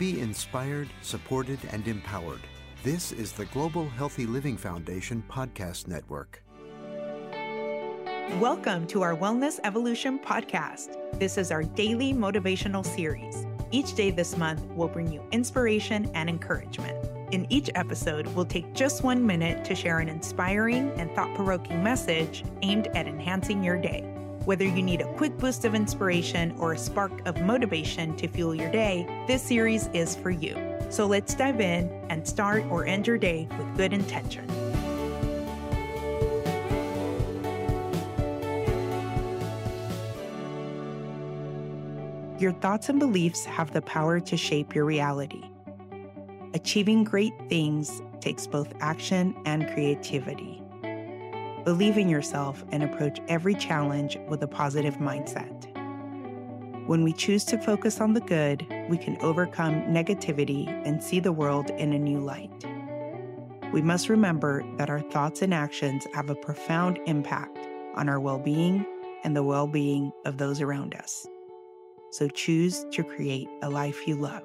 Be inspired, supported, and empowered. This is the Global Healthy Living Foundation podcast network. Welcome to our Wellness Evolution podcast. This is our daily motivational series. Each day this month will bring you inspiration and encouragement. In each episode, we'll take just one minute to share an inspiring and thought provoking message aimed at enhancing your day. Whether you need a quick boost of inspiration or a spark of motivation to fuel your day, this series is for you. So let's dive in and start or end your day with good intention. Your thoughts and beliefs have the power to shape your reality. Achieving great things takes both action and creativity. Believe in yourself and approach every challenge with a positive mindset. When we choose to focus on the good, we can overcome negativity and see the world in a new light. We must remember that our thoughts and actions have a profound impact on our well being and the well being of those around us. So choose to create a life you love.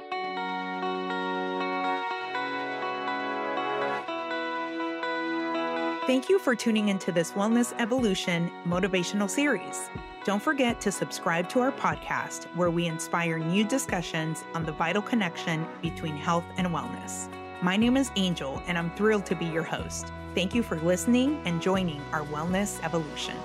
Thank you for tuning into this Wellness Evolution motivational series. Don't forget to subscribe to our podcast where we inspire new discussions on the vital connection between health and wellness. My name is Angel, and I'm thrilled to be your host. Thank you for listening and joining our Wellness Evolution.